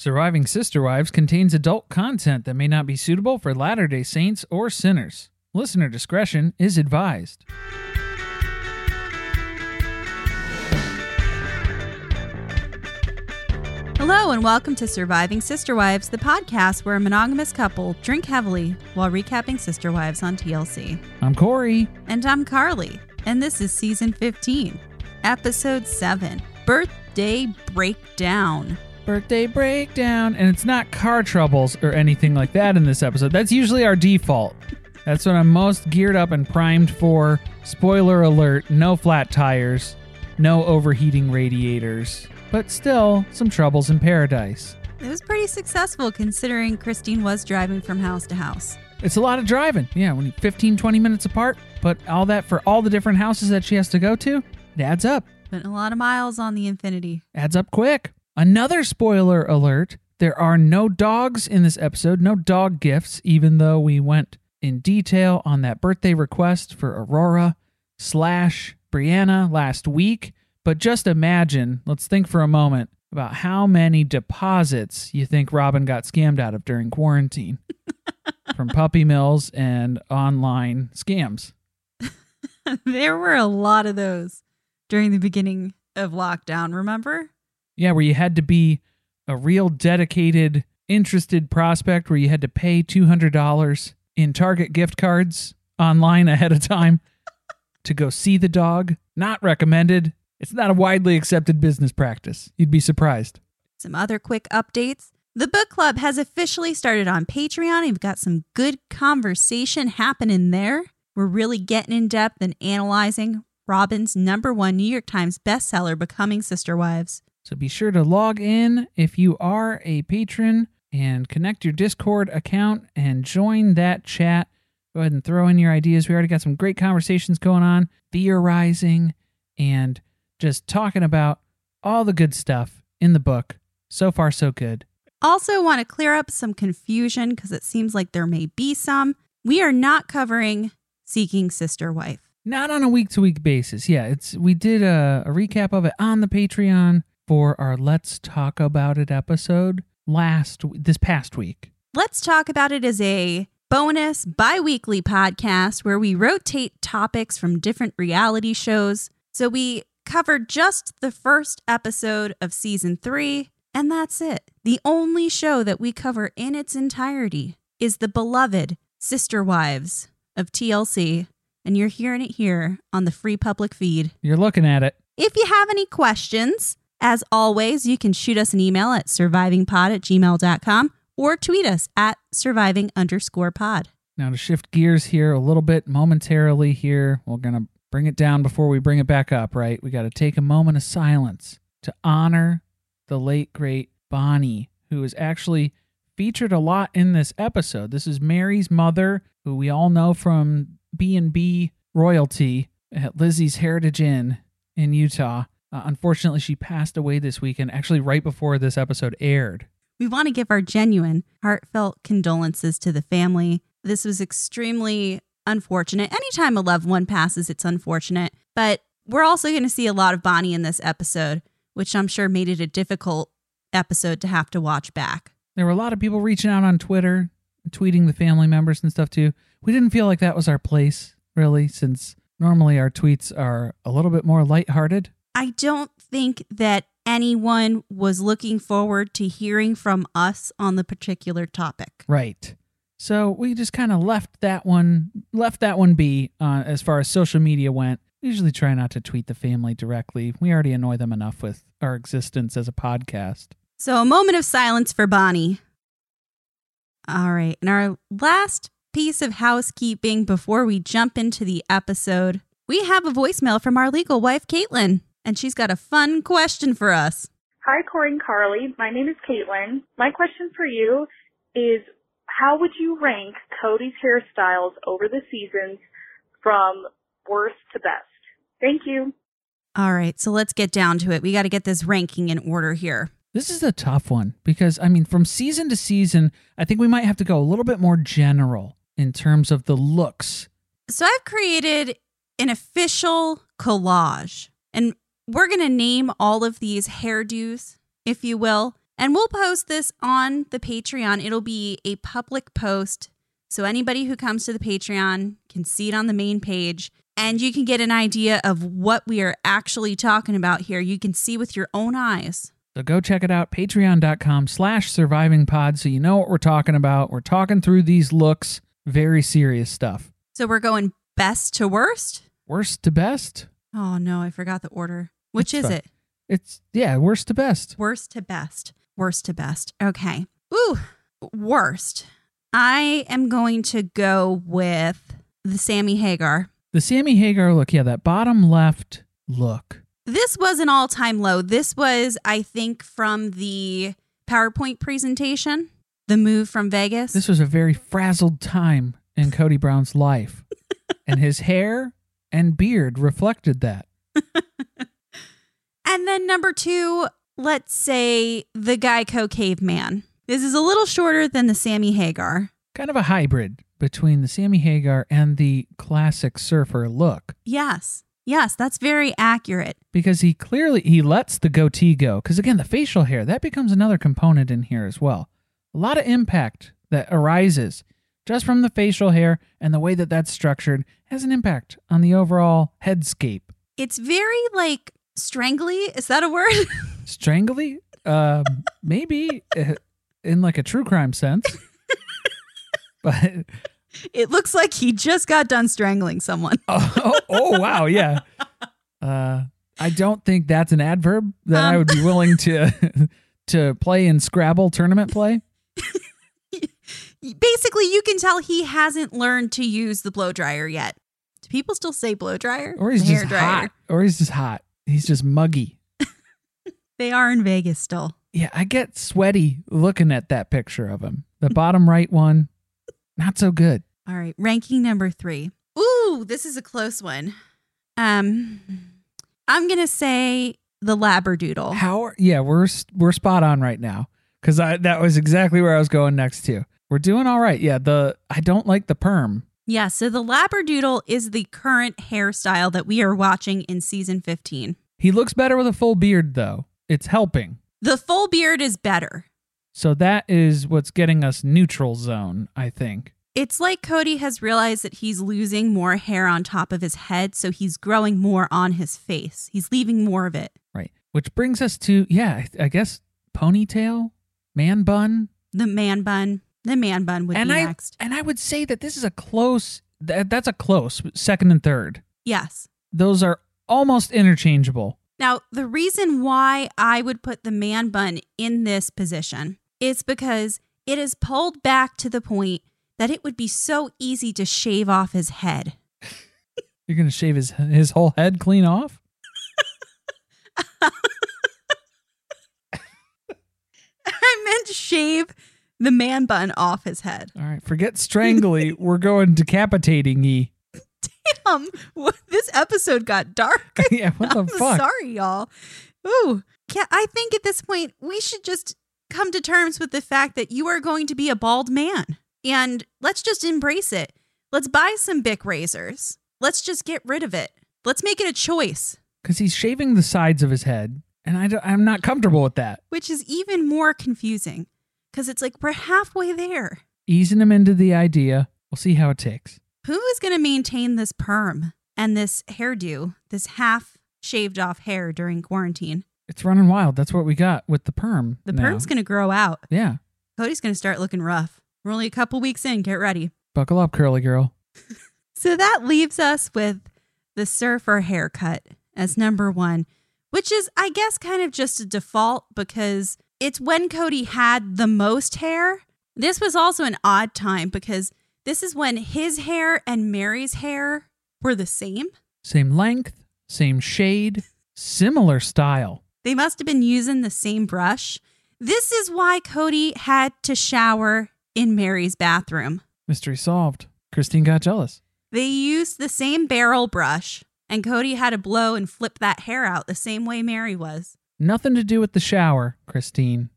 Surviving Sister Wives contains adult content that may not be suitable for Latter day Saints or sinners. Listener discretion is advised. Hello, and welcome to Surviving Sister Wives, the podcast where a monogamous couple drink heavily while recapping Sister Wives on TLC. I'm Corey. And I'm Carly, and this is season 15, episode 7 Birthday Breakdown. Birthday breakdown. And it's not car troubles or anything like that in this episode. That's usually our default. That's what I'm most geared up and primed for. Spoiler alert no flat tires, no overheating radiators, but still some troubles in paradise. It was pretty successful considering Christine was driving from house to house. It's a lot of driving. Yeah, when you 15, 20 minutes apart, but all that for all the different houses that she has to go to, it adds up. Spent a lot of miles on the Infiniti. Adds up quick. Another spoiler alert there are no dogs in this episode, no dog gifts, even though we went in detail on that birthday request for Aurora slash Breanna last week. But just imagine, let's think for a moment about how many deposits you think Robyn got scammed out of during quarantine from puppy mills and online scams. there were a lot of those during the beginning of lockdown, remember? Yeah, where you had to be a real dedicated, interested prospect where you had to pay $200 in Target gift cards online ahead of time to go see the dog. Not recommended. It's not a widely accepted business practice. You'd be surprised. Some other quick updates. The book club has officially started on Patreon. We've got some good conversation happening there. We're really getting in depth and analyzing Robyn's number one New York Times bestseller, Becoming Sister Wives. So be sure to log in if you are a patron and connect your Discord account and join that chat. Go ahead and throw in your ideas. We already got some great conversations going on, theorizing, and just talking about all the good stuff in the book. So far, so good. Also, want to clear up some confusion because it seems like there may be some. We are not covering Seeking Sister Wife. Not on a week to week basis. Yeah, it's we did a, a recap of it on the Patreon for our Let's Talk About It episode last this past week. Let's Talk About It is a bonus bi weekly podcast where we rotate topics from different reality shows. So we covered just the first episode of season three, and that's it. The only show that we cover in its entirety is the beloved Sister Wives of TLC, and you're hearing it here on the free public feed. You're looking at it. If you have any questions, as always, you can shoot us an email at survivingpod at gmail.com or tweet us at surviving underscore pod. Now, to shift gears here a little bit momentarily, here, we're going to bring it down before we bring it back up, right? We got to take a moment of silence to honor the late, great Bonnie, who is actually featured a lot in this episode. This is Meri's mother, who we all know from B&B royalty at Lizzie's Heritage Inn in Utah. Uh, unfortunately, she passed away this weekend, actually right before this episode aired. We want to give our genuine, heartfelt condolences to the family. This was extremely unfortunate. Anytime a loved one passes, it's unfortunate. But we're also going to see a lot of Bonnie in this episode, which I'm sure made it a difficult episode to have to watch back. There were a lot of people reaching out on Twitter, tweeting the family members and stuff too. We didn't feel like that was our place, really, since normally our tweets are a little bit more lighthearted. I don't think that anyone was looking forward to hearing from us on the particular topic. Right. So we just kind of left that one left that one be uh, as far as social media went. We usually try not to tweet the family directly. We already annoy them enough with our existence as a podcast. So, a moment of silence for Bonnie. All right. And our last piece of housekeeping before we jump into the episode, we have a voicemail from our legal wife, Caitlin, and she's got a fun question for us. Hi, Corey and Carly. My name is Caitlin. My question for you is how would you rank Kody's hairstyles over the seasons from worst to best? Thank you. All right. So, let's get down to it. We got to get this ranking in order here. This is a tough one because, I mean, from season to season, I think we might have to go a little bit more general in terms of the looks. So, I've created an official collage, and we're going to name all of these hairdos, if you will. And we'll post this on the Patreon. It'll be a public post. So anybody who comes to the Patreon can see it on the main page and you can get an idea of what we are actually talking about here. You can see with your own eyes. So go check it out, patreon.com slash surviving pod so you know what we're talking about. We're talking through these looks, very serious stuff. So we're going best to worst? Worst to best? Oh no, I forgot the order. Which is it? It's, yeah, worst to best. Worst to best. Worst to best. Okay. Ooh, worst. I am going to go with the Sammy Hagar. The Sammy Hagar look, yeah, that bottom left look. This was an all time low. This was, I think, from the PowerPoint presentation, the move from Vegas. This was a very frazzled time in Kody Brown's life, and his hair and beard reflected that. and then number two, let's say the Geico caveman. This is a little shorter than the Sammy Hagar. Kind of a hybrid between the Sammy Hagar and the classic surfer look. Yes. Yes, that's very accurate. because he clearly he lets the goatee go because again the facial hair that becomes another component in here as well a lot of impact that arises just from the facial hair and the way that that's structured has an impact on the overall headscape It's very like strangly. Is that a word? strangly uh maybe uh, in like a true crime sense but it looks like he just got done strangling someone. oh, oh, oh, wow yeah uh i don't think that's an adverb that i Um. would be willing to to play in scrabble tournament play Basically, you can tell he hasn't learned to use the blow dryer yet. Do people still say blow dryer? or he's just hot or he's just hot he's just muggy They are in Vegas still. yeah i get sweaty looking at that picture of him the bottom right one not so good All right, ranking number three. Ooh, this is a close one. Um, I'm gonna say the Labradoodle. how are, yeah we're we're spot on right now because i that was exactly where i was going next to we're doing all right yeah the i don't like the perm Yeah, so the Labradoodle is the current hairstyle that we are watching in season 15. he looks better with a full beard though it's helping The full beard is better. so that is what's getting us neutral zone i think It's like Kody has realized that he's losing more hair on top of his head, so he's growing more on his face. He's leaving more of it. right which brings us to yeah I- i guess ponytail man bun The man bun. The man bun would and be I next. and I would say that this is a close. That, that's a close second and third. Yes. Those are almost interchangeable. Now, the reason why I would put the man bun in this position is because it is pulled back to the point that it would be so easy to shave off his head. You're gonna shave his his whole head clean off. I meant shave the man bun off his head. All right, forget strangly. We're going decapitating ye. Damn, what- this episode got dark. yeah, what the I'm fuck? sorry, y'all. Ooh, yeah, I think at this point we should just come to terms with the fact that you are going to be a bald man, and let's just embrace it. Let's buy some Bic razors. Let's just get rid of it. Let's make it a choice, Because he's shaving the sides of his head, and I don't- I'm not comfortable with that. which is even more confusing because it's like we're halfway there. Easing him into the idea. We'll see how it takes. Who is going to maintain this perm and this hairdo, this half shaved off hair during quarantine? It's running wild. That's what we got with the perm. The now. perm's going to grow out. Yeah. Kody's going to start looking rough. We're only a couple weeks in. Get ready. Buckle up, curly girl. So that leaves us with the surfer haircut as number one, which is, I guess, kind of just a default because it's when Kody had the most hair. This was also an odd time because this is when his hair and Meri's hair were the same. Same length, same shade, similar style. They must have been using the same brush. This is why Kody had to shower in Meri's bathroom. Mystery solved. Christine got jealous. They used the same barrel brush, and Kody had to blow and flip that hair out the same way Meri was. Nothing to do with the shower, Christine.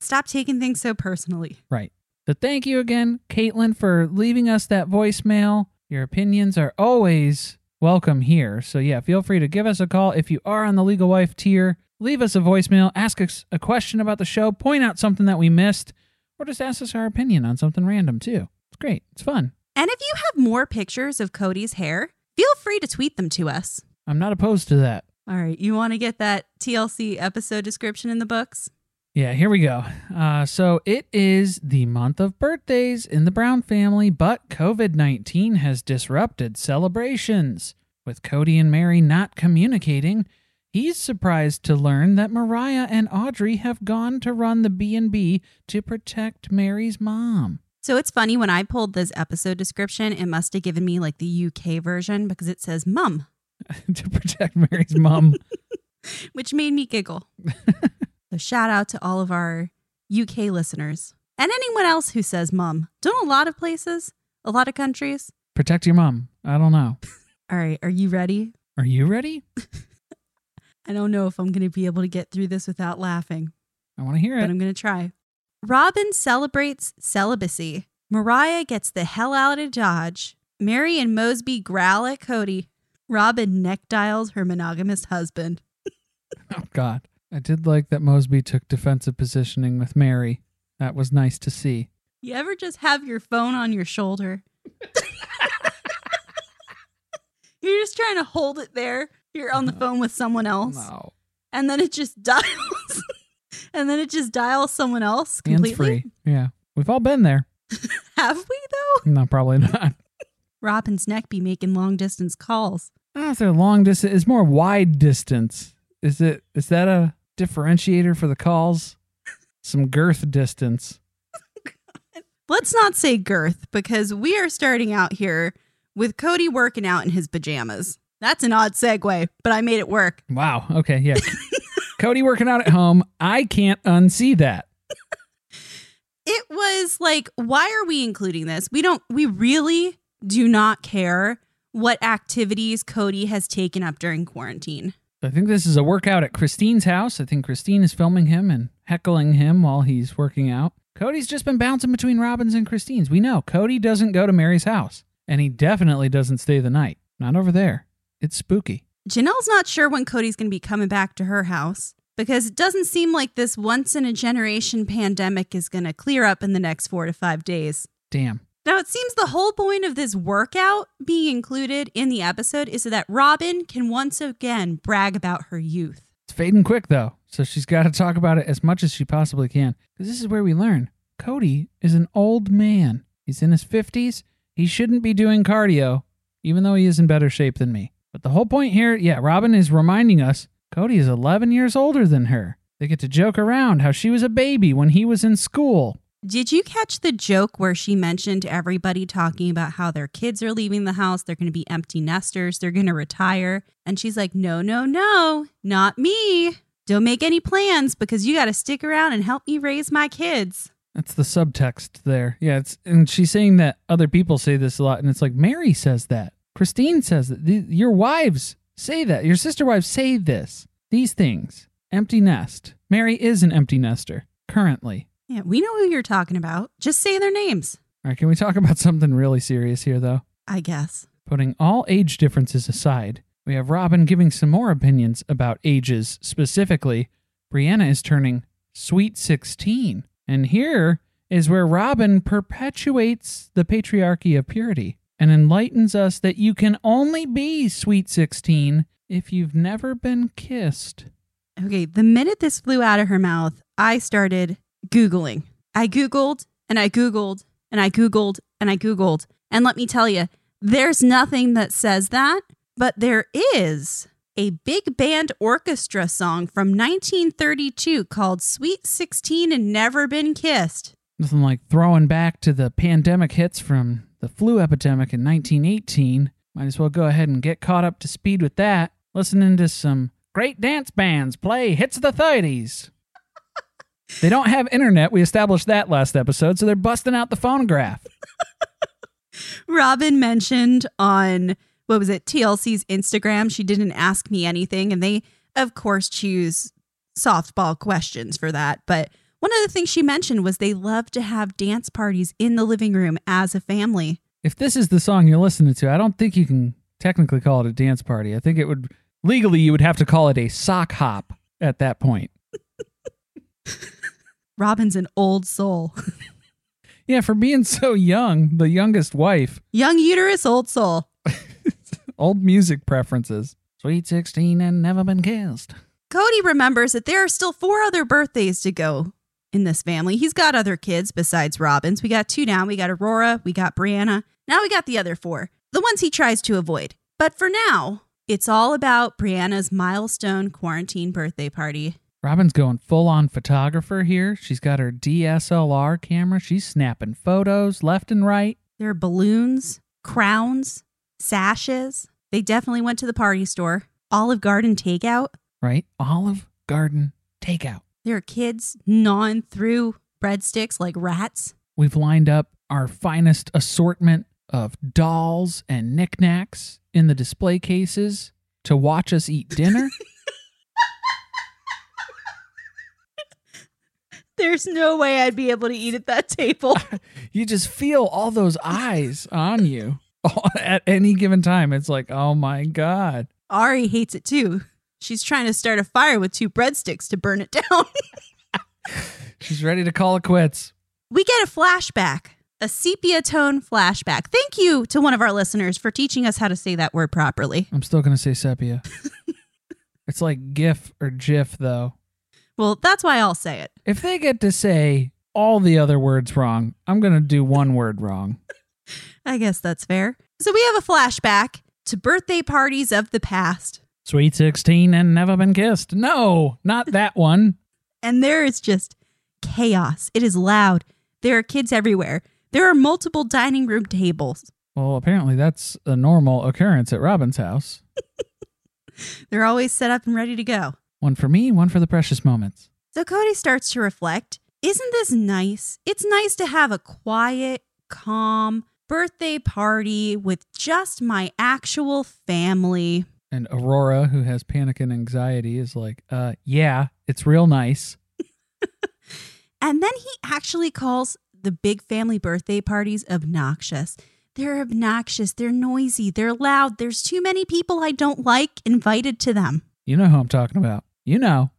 Stop taking things so personally. Right. So thank you again, Caitlin, for leaving us that voicemail. Your opinions are always welcome here. So yeah, feel free to give us a call if you are on the legal wife tier. Leave us a voicemail, ask us a question about the show, point out something that we missed, or just ask us our opinion on something random too. It's great. It's fun. And if you have more pictures of Kody's hair, feel free to tweet them to us. I'm not opposed to that. All right, you want to get that TLC episode description in the books? Yeah, here we go. Uh, so it is the month of birthdays in the Brown family, but COVID 19 has disrupted celebrations. With Kody and Meri not communicating, he's surprised to learn that Mariah and Audrey have gone to run the B&B to protect Meri's mom. So it's funny when I pulled this episode description, it must have given me like the UK version because it says mum, to protect Meri's mom. which made me giggle. so shout out to all of our UK listeners and anyone else who says mom. Don't a lot of places, a lot of countries. protect your mom. I don't know. All right, are you ready? Are you ready? I don't know if I'm going to be able to get through this without laughing. I want to hear it. but. I'm going to try. Robyn celebrates celibacy. Mariah gets the hell out of Dodge. Meri and Mosby growl at Kody. Robyn neck dials her monogamous husband. Oh, God. I did like that Mosby took defensive positioning with Meri. That was nice to see. You ever just have your phone on your shoulder? You're just trying to hold it there. You're on the phone with someone else. No. And then it just dials. and then it just dials someone else Hands completely. free. Yeah. We've all been there. Have we though? No, probably not. Robyn's neck be making long distance calls. I don't know long distance. It's more wide distance. Is it? Is that a differentiator for the calls? Some girth distance. Let's not say girth because we are starting out here with Kody working out in his pajamas. That's an odd segue, but I made it work. Wow. Okay. Yeah. Kody working out at home. I can't unsee that. It was like, why are we including this? We don't, we really do not care what activities Kody has taken up during quarantine. I think this is a workout at Christine's house. I think Christine is filming him and heckling him while he's working out. Kody's just been bouncing between Robyn's and Christine's. We know Kody doesn't go to Meri's house, and he definitely doesn't stay the night. Not over there. It's spooky. Janelle's not sure when Kody's going to be coming back to her house because it doesn't seem like this once in a generation pandemic is going to clear up in the next four to five days. Damn. Now, it seems the whole point of this workout being included in the episode is so that Robyn can once again brag about her youth. It's fading quick though, so she's got to talk about it as much as she possibly can. Because this is where we learn Kody is an old man. He's in his 50s. He shouldn't be doing cardio, even though he is in better shape than me. But the whole point here, yeah, Robyn is reminding us Kody is 11 years older than her. They get to joke around how she was a baby when he was in school. Did you catch the joke where she mentioned everybody talking about how their kids are leaving the house? They're going to be empty nesters. They're going to retire. And she's like, no, no, no, not me. Don't make any plans because you got to stick around and help me raise my kids. That's the subtext there. Yeah, it's and she's saying that other people say this a lot, and it's like Meri says that, Christine says that, the, your wives say that, your sister wives say this, these things. Empty nest. Meri is an empty nester currently. Yeah, we know who you're talking about. Just say their names, All right, can we talk about something really serious here, though? I guess. Putting all age differences aside, we have Robyn giving some more opinions about ages. Specifically, Breanna is turning sweet 16. And here is where Robyn perpetuates the patriarchy of purity and enlightens us that you can only be sweet 16 if you've never been kissed. Okay, the minute this flew out of her mouth, I started Googling. I Googled and I Googled and I Googled and I Googled. And let me tell you, there's nothing that says that, but there is a big band orchestra song from 1932 called Sweet 16 and Never Been Kissed. Nothing like throwing back to the pandemic hits from the flu epidemic in 1918. Might as well go ahead and get caught up to speed with that, listening to some great dance bands play hits of the 30s. They don't have internet. We established that last episode, so they're busting out the phonograph. Robyn mentioned on what was it, TLC's Instagram, she didn't ask me anything. And they, of course, choose softball questions for that. But one of the things she mentioned was they love to have dance parties in the living room as a family. If this is the song you're listening to, I don't think you can technically call it a dance party. I think it would legally you would have to call it a sock hop at that point. Robyn's an old soul. Yeah, for being so young, the youngest wife, Young uterus, old soul. old music preferences. Sweet 16 and never been kissed. Kody remembers that there are still four other birthdays to go in this family. He's got other kids besides Robyn's. We got two now. We got Aurora, we got Breanna. Now we got the other four, the ones he tries to avoid. But for now, it's all about Breanna's milestone quarantine birthday party. Robyn's going full on photographer here. She's got her DSLR camera. She's snapping photos left and right. There are balloons, crowns, sashes. They definitely went to the party store. Olive Garden takeout. Right? Olive Garden takeout. There are kids gnawing through breadsticks like rats. We've lined up our finest assortment of dolls and knickknacks in the display cases to watch us eat dinner. There's no way I'd be able to eat at that table. you just feel all those eyes on you at any given time. It's like, oh my God. Ari hates it too. She's trying to start a fire with two breadsticks to burn it down. She's ready to call it quits. we get a flashback, a sepia tone flashback. Thank you to one of our listeners for teaching us how to say that word properly. I'm still going to say sepia. it's like GIF or GIF, though. Well, that's why I'll say it. If they get to say all the other words wrong, I'm going to do one word wrong. I guess that's fair. So we have a flashback to birthday parties of the past. Sweet 16 and never been kissed. No, not that one. And there is just chaos. It is loud. There are kids everywhere. There are multiple dining room tables. Well, apparently that's a normal occurrence at Robyn's house. They're always set up and ready to go. One for me, one for the precious moments. So Kody starts to reflect Isn't this nice? It's nice to have a quiet, calm birthday party with just my actual family. And Aurora, who has panic and anxiety, is like, uh, yeah, it's real nice. And then he actually calls the big family birthday parties obnoxious. They're obnoxious, they're noisy, they're loud. There's too many people I don't like invited to them. You know who I'm talking about. You know.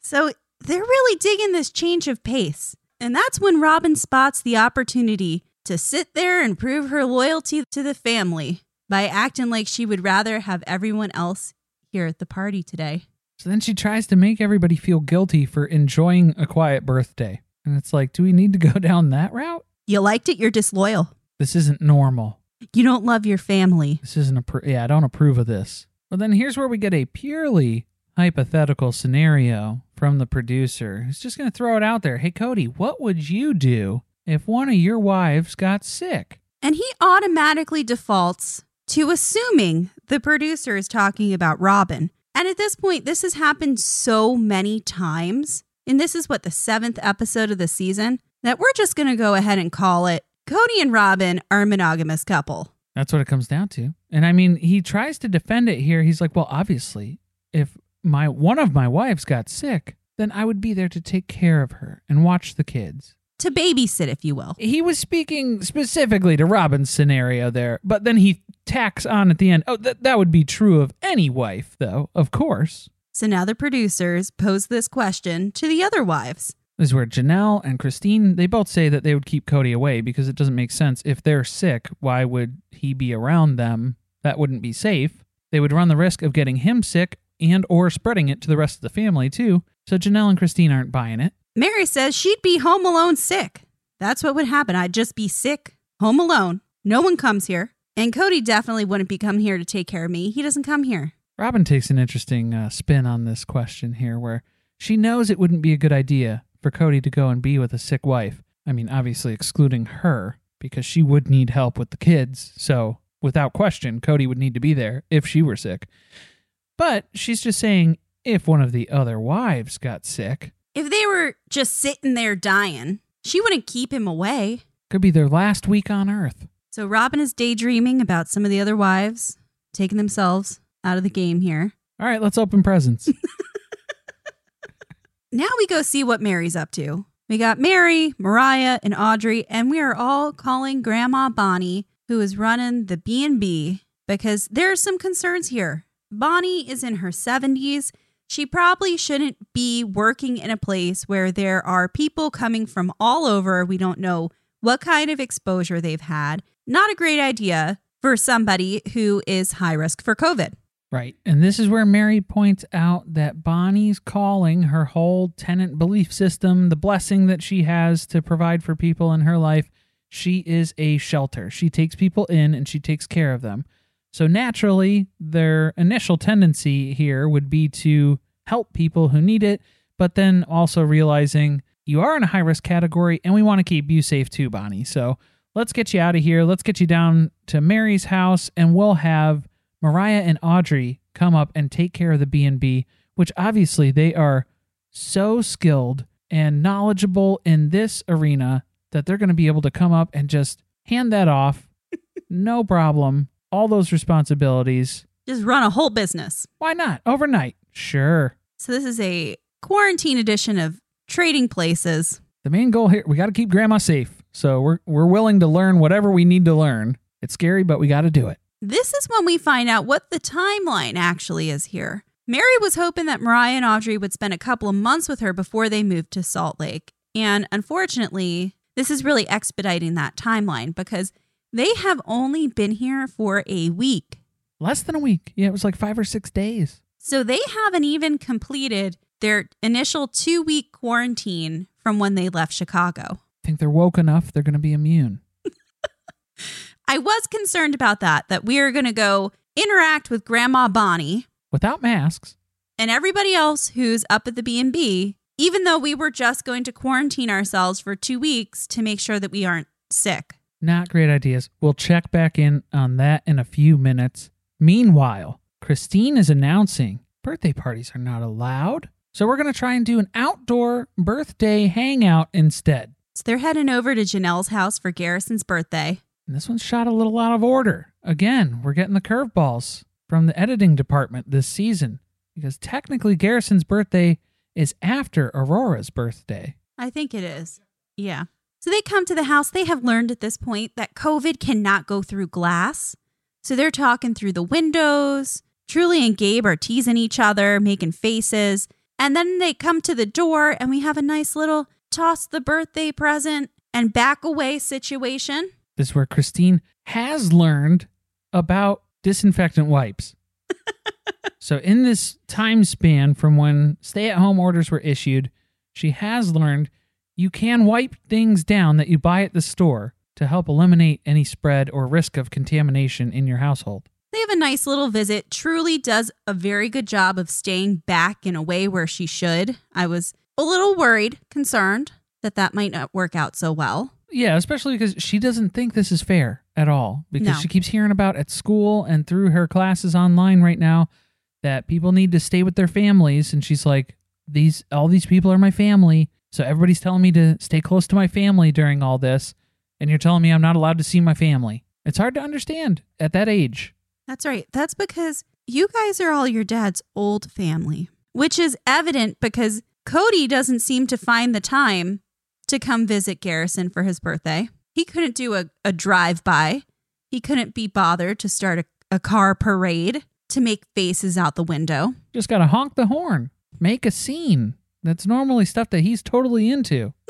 So they're really digging this change of pace. And that's when Robyn spots the opportunity to sit there and prove her loyalty to the family by acting like she would rather have everyone else here at the party today. So then she tries to make everybody feel guilty for enjoying a quiet birthday. And it's like, do we need to go down that route? You liked it, you're disloyal. This isn't normal. You don't love your family. This isn't a, yeah, I don't approve of this. Well, then here's where we get a purely hypothetical scenario from the producer who's just going to throw it out there. Hey, Kody, what would you do if one of your wives got sick? And he automatically defaults to assuming the producer is talking about Robyn. And at this point, this has happened so many times. And this is what the seventh episode of the season that we're just going to go ahead and call it Kody and Robyn are a monogamous couple. That's what it comes down to. And I mean, he tries to defend it here. He's like, well, obviously, if my one of my wives got sick, then I would be there to take care of her and watch the kids. To babysit, if you will. He was speaking specifically to Robyn's scenario there, but then he tacks on at the end, oh, th- that would be true of any wife, though, of course. So now the producers pose this question to the other wives. This is where Janelle and Christine, they both say that they would keep Kody away because it doesn't make sense. If they're sick, why would he be around them? That wouldn't be safe. They would run the risk of getting him sick and or spreading it to the rest of the family too. So Janelle and Christine aren't buying it. Meri says she'd be home alone sick. That's what would happen. I'd just be sick, home alone. No one comes here. And Kody definitely wouldn't be come here to take care of me. He doesn't come here. Robyn takes an interesting uh, spin on this question here where she knows it wouldn't be a good idea for Kody to go and be with a sick wife. I mean, obviously excluding her because she would need help with the kids. So, without question, Kody would need to be there if she were sick. But she's just saying if one of the other wives got sick, If they were just sitting there dying, she wouldn't keep him away. could be their last week on earth. So Robyn is daydreaming about some of the other wives taking themselves out of the game here. All right, let's open presents. Now we go see what Meri's up to. We got Meri, Mariah, and Audrey, and we are all calling Grandma Bonnie, who is running the B&B, because there are some concerns here. Bonnie is in her 70s. She probably shouldn't be working in a place where there are people coming from all over. We don't know what kind of exposure they've had. Not a great idea for somebody who is high risk for COVID. Right. And this is where Meri points out that Bonnie's calling her whole tenant belief system, the blessing that she has to provide for people in her life. She is a shelter. She takes people in and she takes care of them. So naturally, their initial tendency here would be to help people who need it, but then also realizing you are in a high risk category and we want to keep you safe too, Bonnie. So let's get you out of here. Let's get you down to Meri's house and we'll have Mariah and Audrey come up and take care of the B&B, which obviously they are so skilled and knowledgeable in this arena that they're going to be able to come up and just hand that off. no problem. All those responsibilities. Just run a whole business. Why not? Overnight. Sure. So this is a quarantine edition of Trading Places. The main goal here, we got to keep grandma safe. So we're we're willing to learn whatever we need to learn. It's scary, but we got to do it. This is when we find out what the timeline actually is here. Meri was hoping that Mariah and Audrey would spend a couple of months with her before they moved to Salt Lake. And unfortunately, this is really expediting that timeline because they have only been here for a week. Less than a week. Yeah, it was like 5 or 6 days. So they haven't even completed their initial two week quarantine from when they left Chicago. I think they're woke enough, they're going to be immune. I was concerned about that, that we are going to go interact with Grandma Bonnie Without masks. and everybody else who's up at the B&B, even though we were just going to quarantine ourselves for 2 weeks to make sure that we aren't sick. Not great ideas. We'll check back in on that in a few minutes. Meanwhile, Christine is announcing birthday parties are not allowed. So we're going to try and do an outdoor birthday hangout instead. So they're heading over to Janelle's house for Garrison's birthday. And this one's shot a little out of order. Again, we're getting the curveballs from the editing department this season because technically Garrison's birthday is after Aurora's birthday. I think it is. Yeah. So they come to the house. They have learned at this point that COVID cannot go through glass. So they're talking through the windows. Truly and Gabe are teasing each other, making faces. And then they come to the door, and we have a nice little toss the birthday present and back away situation. This is where Christine has learned about disinfectant wipes. so, in this time span from when stay at home orders were issued, she has learned you can wipe things down that you buy at the store to help eliminate any spread or risk of contamination in your household. They have a nice little visit. Truly does a very good job of staying back in a way where she should. I was a little worried, concerned that that might not work out so well. Yeah, especially because she doesn't think this is fair at all because No. she keeps hearing about at school and through her classes online right now that people need to stay with their families and she's like these all these people are my family. So everybody's telling me to stay close to my family during all this, and you're telling me I'm not allowed to see my family. It's hard to understand at that age. That's right. That's because you guys are all your dad's old family, which is evident because Kody doesn't seem to find the time to come visit Garrison for his birthday. He couldn't do a, a drive by, he couldn't be bothered to start a, a car parade to make faces out the window. Just got to honk the horn, make a scene. That's normally stuff that he's totally into.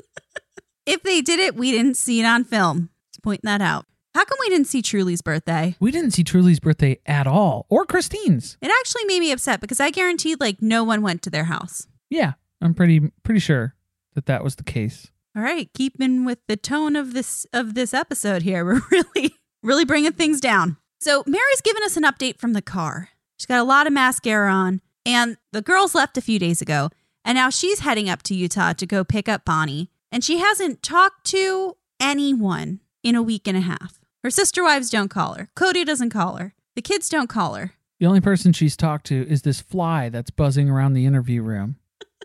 If they did it, we didn't see it on film. Just pointing that out. How come we didn't see Truly's birthday? We didn't see Truly's birthday at all, or Christine's. It actually made me upset because I guaranteed like no one went to their house. Yeah, I'm pretty pretty sure that that was the case. All right, keeping with the tone of this of this episode here, we're really really bringing things down. So Meri's given us an update from the car. She's got a lot of mascara on, and the girls left a few days ago, and now she's heading up to Utah to go pick up Bonnie, and she hasn't talked to anyone in a week and a half. Her sister wives don't call her. Kody doesn't call her. The kids don't call her. The only person she's talked to is this fly that's buzzing around the interview room.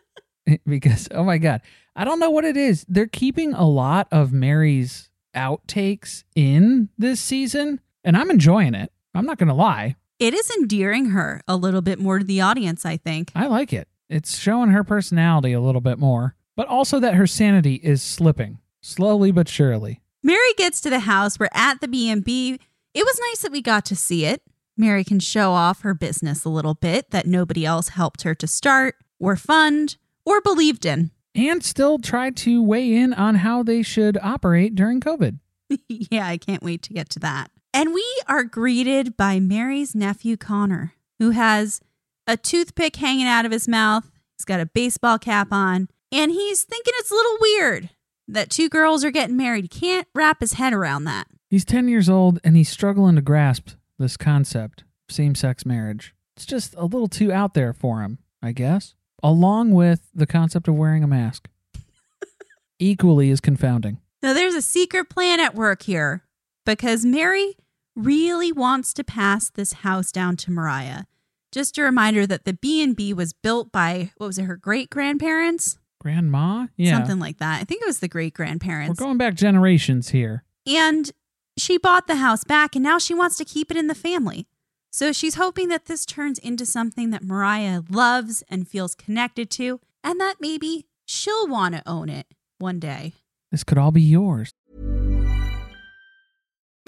because, oh my God, I don't know what it is. They're keeping a lot of Meri's outtakes in this season, and I'm enjoying it. I'm not going to lie. It is endearing her a little bit more to the audience, I think. I like it. It's showing her personality a little bit more, but also that her sanity is slipping slowly but surely. Meri gets to the house. We're at the B&B. It was nice that we got to see it. Meri can show off her business a little bit that nobody else helped her to start or fund or believed in. And still try to weigh in on how they should operate during COVID. yeah, I can't wait to get to that. And we are greeted by Meri's nephew, Connor, who has a toothpick hanging out of his mouth. He's got a baseball cap on, and he's thinking it's a little weird that two girls are getting married. He can't wrap his head around that. He's 10 years old and he's struggling to grasp this concept of same sex marriage. It's just a little too out there for him, I guess, along with the concept of wearing a mask. Equally as confounding. Now, there's a secret plan at work here because Meri really wants to pass this house down to Mariah. Just a reminder that the B&B was built by what was it her great grandparents? Grandma? Yeah. Something like that. I think it was the great grandparents. We're going back generations here. And she bought the house back and now she wants to keep it in the family. So she's hoping that this turns into something that Mariah loves and feels connected to, and that maybe she'll want to own it one day. This could all be yours.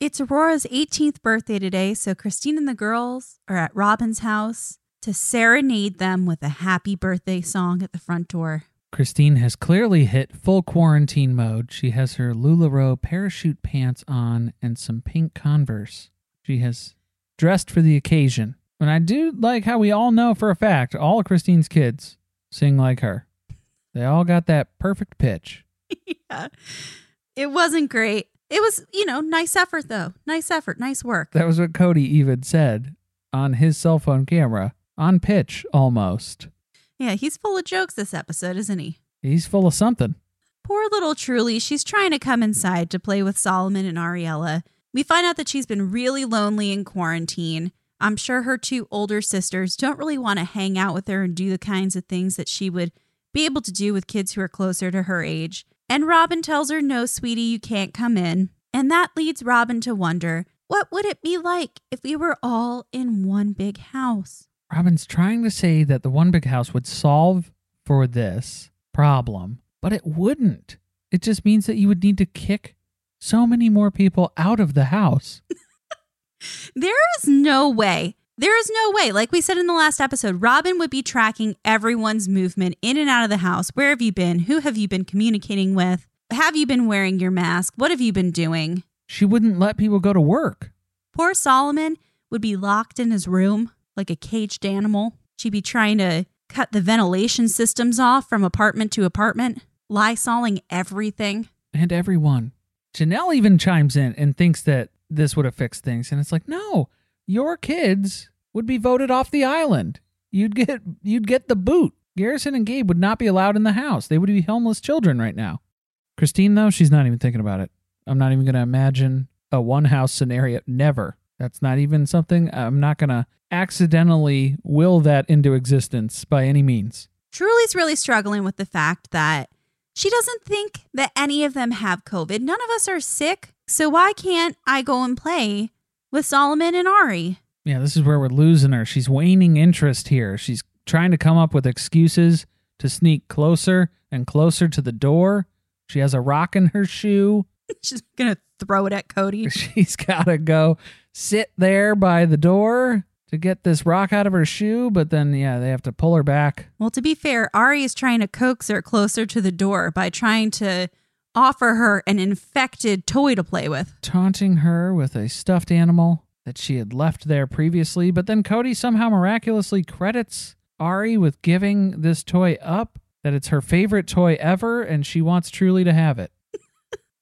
It's Aurora's 18th birthday today, so Christine and the girls are at Robyn's house to serenade them with a happy birthday song at the front door. Christine has clearly hit full quarantine mode. She has her LuLaRoe parachute pants on and some pink Converse. She has dressed for the occasion. And I do like how we all know for a fact all of Christine's kids sing like her. They all got that perfect pitch. yeah. It wasn't great. It was, you know, nice effort though. Nice effort, nice work. That was what Kody even said on his cell phone camera, on pitch almost. Yeah, he's full of jokes this episode, isn't he? He's full of something. Poor little Truly, she's trying to come inside to play with Solomon and Ariella. We find out that she's been really lonely in quarantine. I'm sure her two older sisters don't really want to hang out with her and do the kinds of things that she would be able to do with kids who are closer to her age. And Robyn tells her, No, sweetie, you can't come in. And that leads Robyn to wonder what would it be like if we were all in one big house? Robyn's trying to say that the one big house would solve for this problem, but it wouldn't. It just means that you would need to kick so many more people out of the house. There is no way. There is no way. Like we said in the last episode, Robyn would be tracking everyone's movement in and out of the house. Where have you been? Who have you been communicating with? Have you been wearing your mask? What have you been doing? She wouldn't let people go to work. Poor Solomon would be locked in his room like a caged animal. She'd be trying to cut the ventilation systems off from apartment to apartment, lysoling everything. And everyone. Janelle even chimes in and thinks that this would have fixed things. And it's like, no, your kids would be voted off the island. You'd get you'd get the boot. Garrison and Gabe would not be allowed in the house. They would be homeless children right now. Christine, though, she's not even thinking about it. I'm not even going to imagine a one house scenario. Never. That's not even something I'm not going to accidentally will that into existence by any means. Truly's really struggling with the fact that she doesn't think that any of them have COVID. None of us are sick. So why can't I go and play with Solomon and Ari? Yeah, this is where we're losing her. She's waning interest here. She's trying to come up with excuses to sneak closer and closer to the door. She has a rock in her shoe. She's going to throw it at Kody. She's got to go sit there by the door to get this rock out of her shoe, but then, yeah, they have to pull her back. Well, to be fair, Ari is trying to coax her closer to the door by trying to offer her an infected toy to play with. Taunting her with a stuffed animal that she had left there previously, but then Kody somehow miraculously credits Ari with giving this toy up, that it's her favorite toy ever, and she wants truly to have it.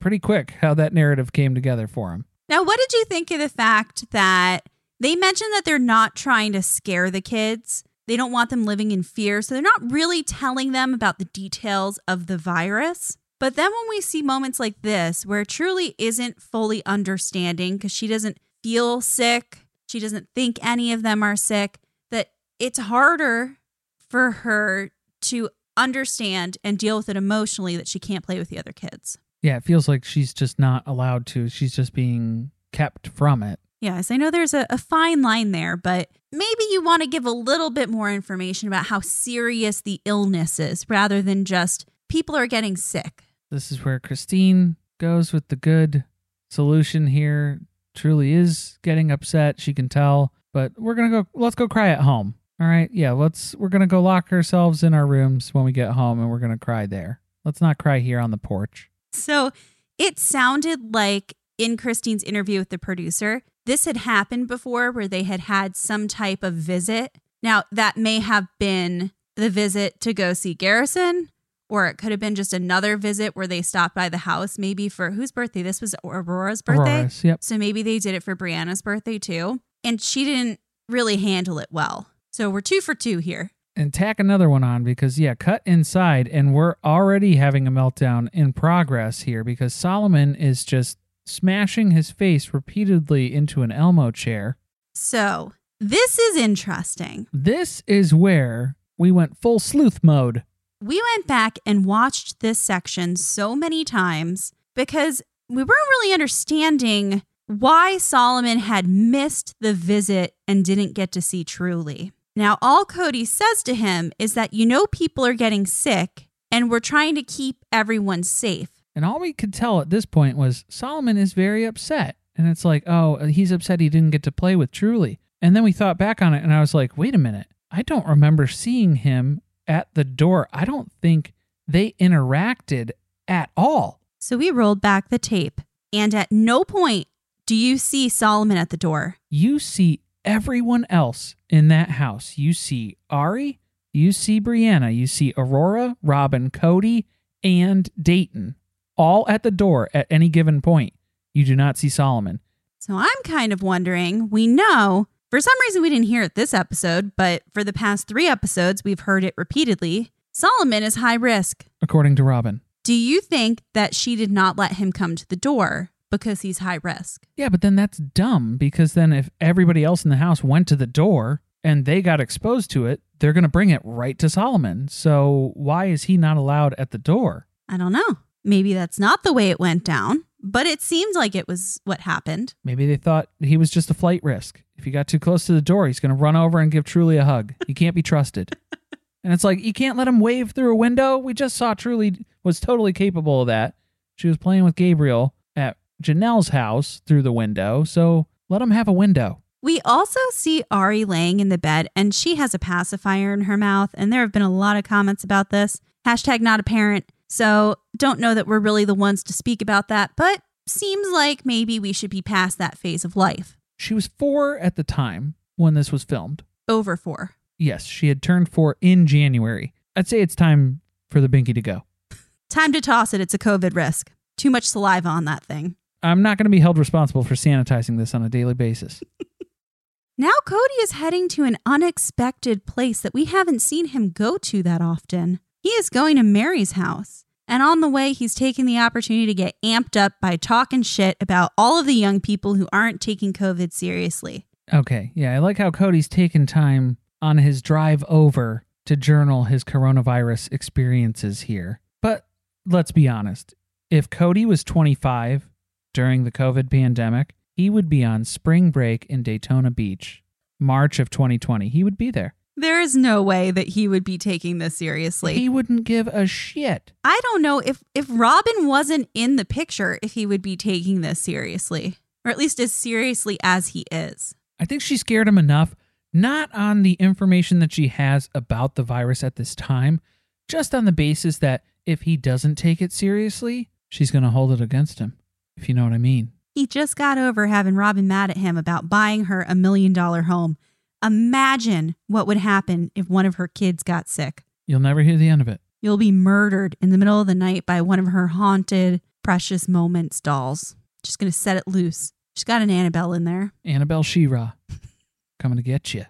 Pretty quick how that narrative came together for him. Now, what did you think of the fact that they mentioned that they're not trying to scare the kids? They don't want them living in fear. So they're not really telling them about the details of the virus. But then when we see moments like this, where Truly isn't fully understanding because she doesn't feel sick, she doesn't think any of them are sick, that it's harder for her to understand and deal with it emotionally that she can't play with the other kids. Yeah, it feels like she's just not allowed to. She's just being kept from it. Yes, I know there's a, a fine line there, but maybe you want to give a little bit more information about how serious the illness is rather than just people are getting sick. This is where Christine goes with the good solution here. Truly is getting upset. She can tell, but we're going to go, let's go cry at home. All right. Yeah. Let's, we're going to go lock ourselves in our rooms when we get home and we're going to cry there. Let's not cry here on the porch. So it sounded like in Christine's interview with the producer, this had happened before where they had had some type of visit. Now, that may have been the visit to go see Garrison, or it could have been just another visit where they stopped by the house, maybe for whose birthday? This was Aurora's birthday. Aurora's, yep. So maybe they did it for Breanna's birthday too. And she didn't really handle it well. So we're two for two here. And tack another one on because, yeah, cut inside, and we're already having a meltdown in progress here because Solomon is just smashing his face repeatedly into an Elmo chair. So this is interesting. This is where we went full sleuth mode. We went back and watched this section so many times because we weren't really understanding why Solomon had missed the visit and didn't get to see Truly. Now, all Kody says to him is that you know people are getting sick and we're trying to keep everyone safe. And all we could tell at this point was Solomon is very upset. And it's like, oh, he's upset he didn't get to play with Truly. And then we thought back on it and I was like, wait a minute. I don't remember seeing him at the door. I don't think they interacted at all. So we rolled back the tape. And at no point do you see Solomon at the door. You see everyone else in that house. You see Ari, you see Breanna, you see Aurora, Robyn, Kody, and Dayton all at the door at any given point. You do not see Solomon. So I'm kind of wondering, we know for some reason we didn't hear it this episode, but for the past three episodes, we've heard it repeatedly. Solomon is high risk. According to Robyn. Do you think that she did not let him come to the door because he's high risk? Yeah, but then that's dumb because then if everybody else in the house went to the door and they got exposed to it, they're going to bring it right to Solomon. So why is he not allowed at the door? I don't know. Maybe that's not the way it went down, but it seemed like it was what happened. Maybe they thought he was just a flight risk. If you got too close to the door, he's going to run over and give Truly a hug. He can't be trusted. and it's like, you can't let him wave through a window. We just saw Truly was totally capable of that. She was playing with Gabriel at Janelle's house through the window. So let him have a window. We also see Ari laying in the bed and she has a pacifier in her mouth. And there have been a lot of comments about this. Hashtag not a parent. So don't know that we're really the ones to speak about that, but seems like maybe we should be past that phase of life. She was four at the time when this was filmed. Over four. Yes, she had turned four in January. I'd say it's time for the binky to go. Time to toss it. It's a COVID risk. Too much saliva on that thing. I'm not going to be held responsible for sanitizing this on a daily basis. Now Kody is heading to an unexpected place that we haven't seen him go to that often. He is going to Meri's house. And on the way, he's taking the opportunity to get amped up by talking shit about all of the young people who aren't taking COVID seriously. Okay, yeah, I like how Kody's taken time on his drive over to journal his coronavirus experiences here. But let's be honest if Kody was 25 during the COVID pandemic, he would be on spring break in Daytona Beach, March of 2020. He would be there. There is no way that he would be taking this seriously. He wouldn't give a shit. I don't know if if Robyn wasn't in the picture if he would be taking this seriously, or at least as seriously as he is. I think she scared him enough, not on the information that she has about the virus at this time, just on the basis that if he doesn't take it seriously, she's going to hold it against him, if you know what I mean. He just got over having Robyn mad at him about buying her a million dollar home. Imagine what would happen if one of her kids got sick. You'll never hear the end of it. You'll be murdered in the middle of the night by one of her haunted Precious Moments dolls. Just going to set it loose. She's got an Annabelle in there. Annabelle Shira coming to get you.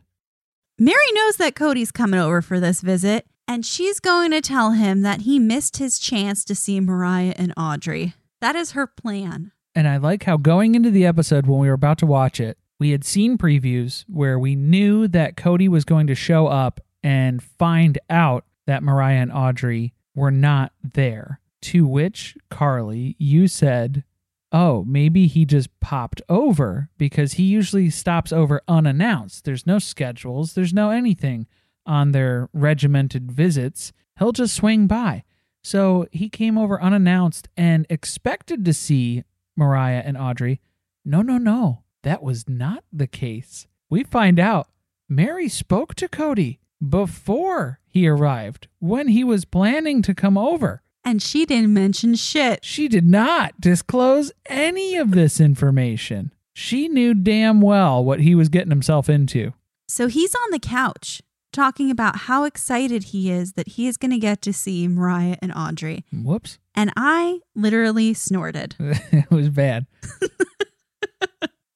Meri knows that Kody's coming over for this visit, and she's going to tell him that he missed his chance to see Mariah and Audrey. That is her plan. And I like how going into the episode when we were about to watch it, we had seen previews where we knew that Kody was going to show up and find out that Mariah and Audrey were not there. To which, Carly, you said, oh, maybe he just popped over because he usually stops over unannounced. There's no schedules, there's no anything on their regimented visits. He'll just swing by. So he came over unannounced and expected to see Mariah and Audrey. No, no, no. That was not the case. We find out Meri spoke to Kody before he arrived when he was planning to come over. And she didn't mention shit. She did not disclose any of this information. She knew damn well what he was getting himself into. So he's on the couch talking about how excited he is that he is going to get to see Mariah and Audrey. Whoops. And I literally snorted. it was bad.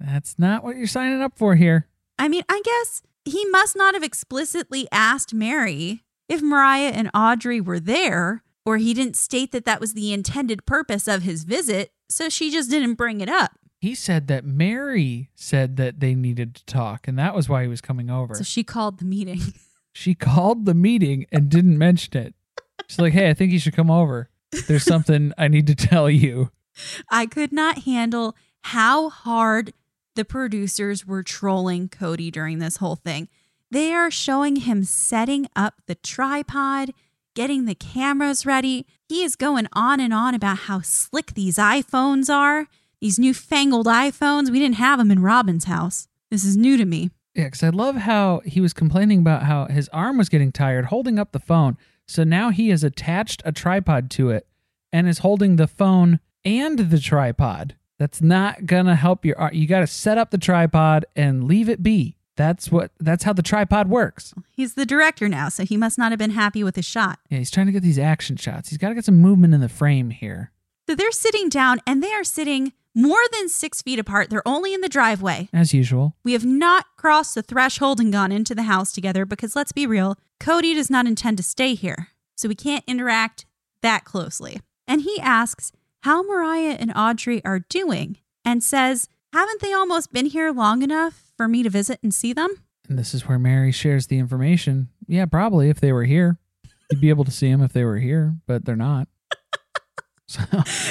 That's not what you're signing up for here. I mean, I guess he must not have explicitly asked Meri if Mariah and Audrey were there, or he didn't state that that was the intended purpose of his visit, so she just didn't bring it up. He said that Meri said that they needed to talk, and that was why he was coming over. So she called the meeting. she called the meeting and didn't mention it. She's like, hey, I think you should come over. There's something I need to tell you. I could not handle how hard the producers were trolling Kody during this whole thing. They are showing him setting up the tripod, getting the cameras ready. He is going on and on about how slick these iPhones are, these newfangled iPhones. We didn't have them in Robyn's house. This is new to me. Yeah, because I love how he was complaining about how his arm was getting tired holding up the phone. So now he has attached a tripod to it and is holding the phone and the tripod. That's not gonna help your art. You got to set up the tripod and leave it be. That's what. That's how the tripod works. He's the director now, so he must not have been happy with his shot. Yeah, he's trying to get these action shots. He's got to get some movement in the frame here. So they're sitting down, and they are sitting more than six feet apart. They're only in the driveway. As usual. We have not crossed the threshold and gone into the house together because let's be real, Kody does not intend to stay here. So we can't interact that closely. And he asks how Mariah and Audrey are doing and says, Haven't they almost been here long enough for me to visit and see them? And this is where Meri shares the information. Yeah, probably if they were here. You'd be able to see them if they were here, but they're not. So.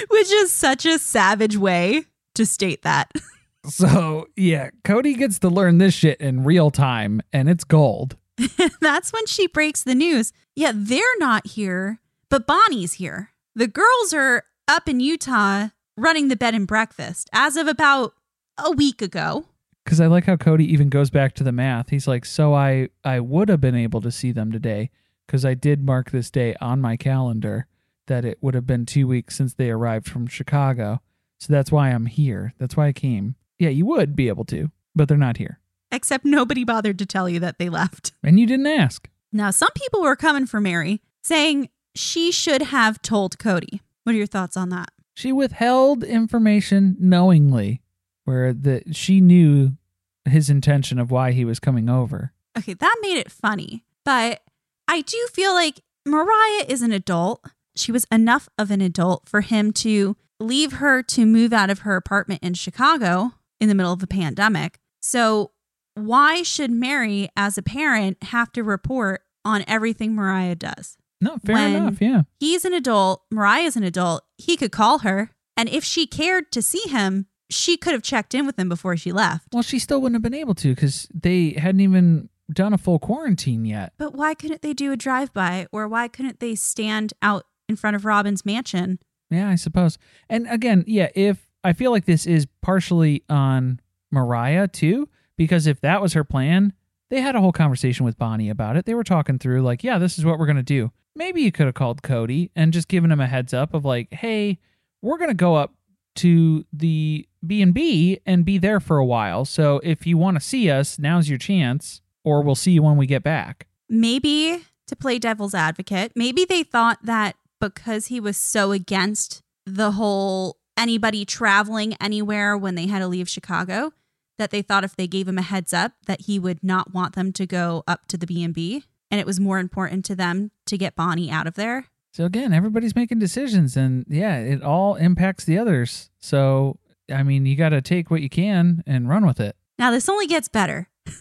Which is such a savage way to state that. So, yeah, Kody gets to learn this shit in real time and it's gold. That's when she breaks the news. Yeah, they're not here, but Bonnie's here. The girls are up in Utah running the bed and breakfast as of about a week ago. Because I like how Kody even goes back to the math. He's like, so I, I would have been able to see them today because I did mark this day on my calendar that it would have been two weeks since they arrived from Chicago. So that's why I'm here. That's why I came. Yeah, you would be able to, but they're not here. Except nobody bothered to tell you that they left. And you didn't ask. Now, some people were coming for Meri, saying she should have told Kody. What are your thoughts on that? She withheld information knowingly, where that she knew his intention of why he was coming over. Okay, that made it funny. But I do feel like Mariah is an adult. She was enough of an adult for him to leave her to move out of her apartment in Chicago in the middle of a pandemic. So, why should Meri, as a parent, have to report on everything Mariah does? No, fair When enough. Yeah. He's an adult, Mariah's an adult. He could call her. And if she cared to see him, she could have checked in with him before she left. Well, she still wouldn't have been able to because they hadn't even done a full quarantine yet. But why couldn't they do a drive by or why couldn't they stand out in front of Robyn's mansion? Yeah, I suppose. And again, yeah, if I feel like this is partially on Mariah too, because if that was her plan, they had a whole conversation with Bonnie about it. They were talking through, like, yeah, this is what we're going to do. Maybe you could have called Kody and just given him a heads up of, like, hey, we're to go up to the B&B and be there for a while. So if you want to see us, now's your chance, or we'll see you when we get back. Maybe to play devil's advocate, maybe they thought that because he was so against the whole anybody traveling anywhere when they had to leave Chicago, that they thought if they gave him a heads up that he would not want them to go up to the B&B and it was more important to them to get Bonnie out of there. So again, everybody's making decisions and yeah, it all impacts the others. So I mean, you got to take what you can and run with it. Now this only gets better.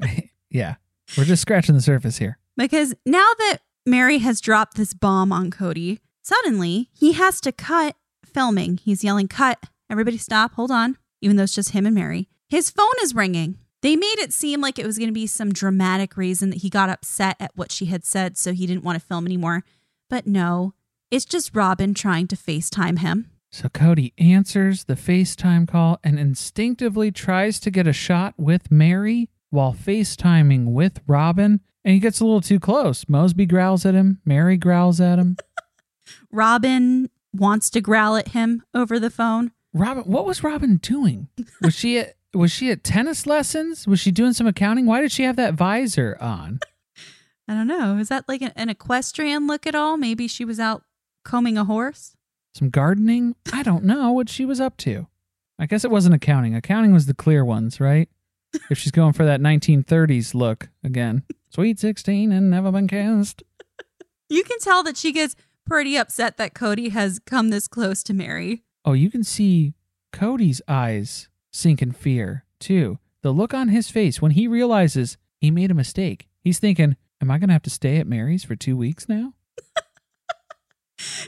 Yeah. We're just scratching the surface here. Because now that Meri has dropped this bomb on Kody, suddenly he has to cut filming. He's yelling, Cut, everybody stop, hold on, even though it's just him and Meri. His phone is ringing. They made it seem like it was going to be some dramatic reason that he got upset at what she had said, so he didn't want to film anymore. But no, it's just Robyn trying to FaceTime him. So Kody answers the FaceTime call and instinctively tries to get a shot with Meri while FaceTiming with Robyn. And he gets a little too close. Mosby growls at him. Meri growls at him. Robyn wants to growl at him over the phone. Robyn, what was Robyn doing? Was she was she at tennis lessons? Was she doing some accounting? Why did she have that visor on? I don't know. Is that like an, an equestrian look at all? Maybe she was out combing a horse? Some gardening? I don't know what she was up to. I guess it wasn't accounting. Accounting was the clear ones, right? if she's going for that 1930s look again. Sweet 16 and never been kissed. You can tell that she gets pretty upset that Kody has come this close to Meri. Oh, you can see Kody's eyes sink in fear, too. The look on his face when he realizes he made a mistake. He's thinking, Am I going to have to stay at Meri's for two weeks now?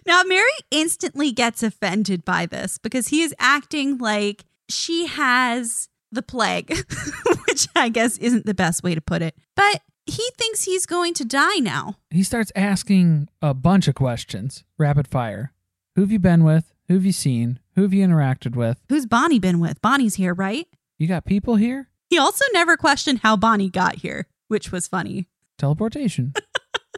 Now, Meri instantly gets offended by this because he is acting like she has the plague, which I guess isn't the best way to put it. But he thinks he's going to die now. He starts asking a bunch of questions, rapid fire. Who have you been with? Who have you seen? Who have you interacted with? Who's Bonnie been with? Bonnie's here, right? You got people here? He also never questioned how Bonnie got here, which was funny Teleportation.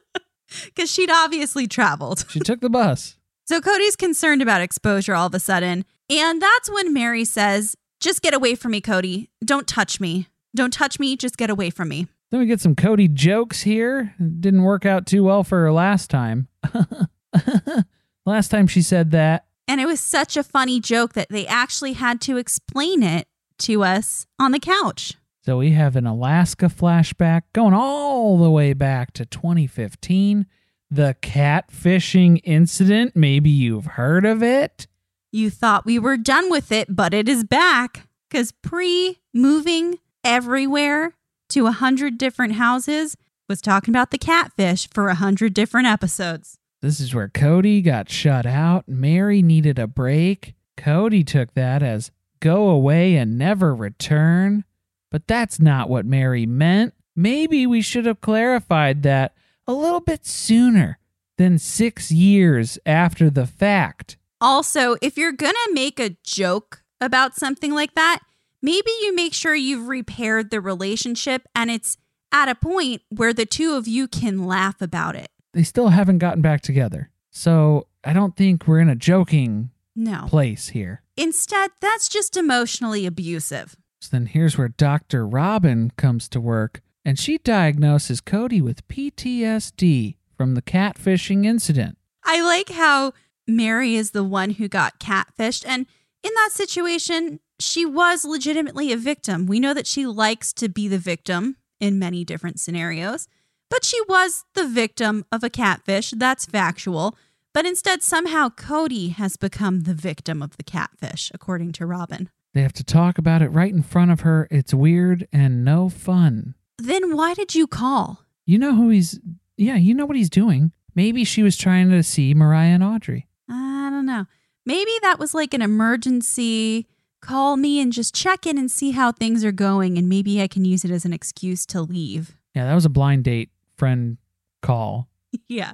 because she'd obviously traveled. she took the bus. So Kody's concerned about exposure all of a sudden. And that's when Meri says, Just get away from me, Kody. Don't touch me. Don't touch me. Just get away from me. Then we get some Kody jokes here. Didn't work out too well for her last time. last time she said that. And it was such a funny joke that they actually had to explain it to us on the couch. So we have an Alaska flashback going all the way back to 2015. The catfishing incident. Maybe you've heard of it. You thought we were done with it, but it is back. Because pre moving everywhere to a hundred different houses was talking about the catfish for a hundred different episodes. This is where Kody got shut out. Meri needed a break. Kody took that as go away and never return. But that's not what Meri meant. Maybe we should have clarified that a little bit sooner than six years after the fact. Also, if you're going to make a joke about something like that, maybe you make sure you've repaired the relationship and it's at a point where the two of you can laugh about it. They still haven't gotten back together. So I don't think we're in a joking No. place here. Instead, that's just emotionally abusive. So then here's where Dr. Robyn comes to work and she diagnoses Kody with PTSD from the catfishing incident. I like how Meri is the one who got catfished. And in that situation, she was legitimately a victim. We know that she likes to be the victim in many different scenarios, but she was the victim of a catfish. That's factual. But instead, somehow Kody has become the victim of the catfish, according to Robyn. They have to talk about it right in front of her. It's weird and no fun. Then why did you call? You know who he's. Yeah, you know what he's doing. Maybe she was trying to see Mariah and Audrey. I don't know. Maybe that was like an emergency. Call me and just check in and see how things are going, and maybe I can use it as an excuse to leave. Yeah, that was a blind date friend call. yeah.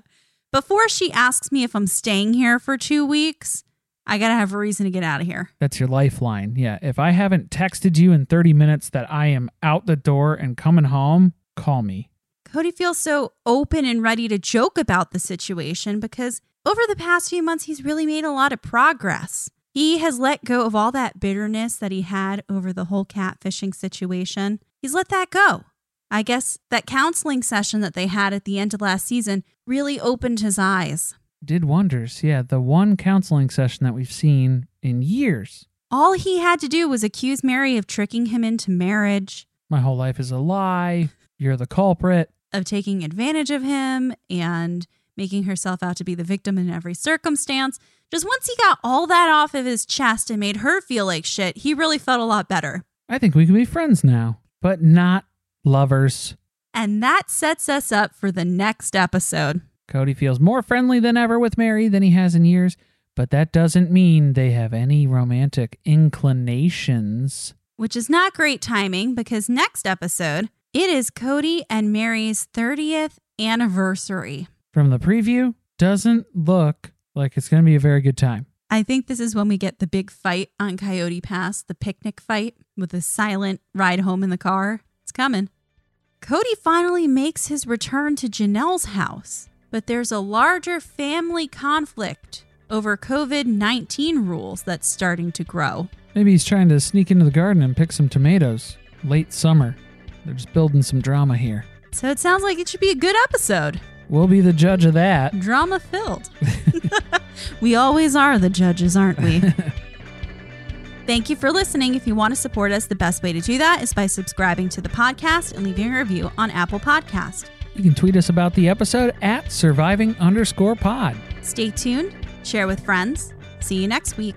Before she asks me if I'm staying here for two weeks, I gotta have a reason to get out of here. That's your lifeline. Yeah, if I haven't texted you in 30 minutes that I am out the door and coming home, call me. Kody feels so open and ready to joke about the situation because over the past few months, he's really made a lot of progress. He has let go of all that bitterness that he had over the whole catfishing situation. He's let that go. I guess that counseling session that they had at the end of last season really opened his eyes. Did wonders. Yeah, the one counseling session that we've seen in years. All he had to do was accuse Meri of tricking him into marriage, My whole life is a lie. You're the culprit. of taking advantage of him, and making herself out to be the victim in every circumstance. Just once he got all that off of his chest and made her feel like shit, he really felt a lot better. I think we can be friends now, but not lovers. And that sets us up for the next episode. Kody feels more friendly than ever with Meri than he has in years, but that doesn't mean they have any romantic inclinations. which is not great timing because next episode, it is Kody and Meri's 30th anniversary. From the preview, doesn't look like it's going to be a very good time. I think this is when we get the big fight on Coyote Pass, the picnic fight with the silent ride home in the car. It's coming. Kody finally makes his return to Janelle's house, but there's a larger family conflict over COVID 19 rules that's starting to grow. Maybe he's trying to sneak into the garden and pick some tomatoes. Late summer. They're just building some drama here. So it sounds like it should be a good episode. We'll be the judge of that. Drama filled. we always are the judges, aren't we? Thank you for listening. If you want to support us, the best way to do that is by subscribing to the podcast and leaving a review on Apple Podcast. You can tweet us about the episode at surviving underscore pod. Stay tuned, share with friends. See you next week.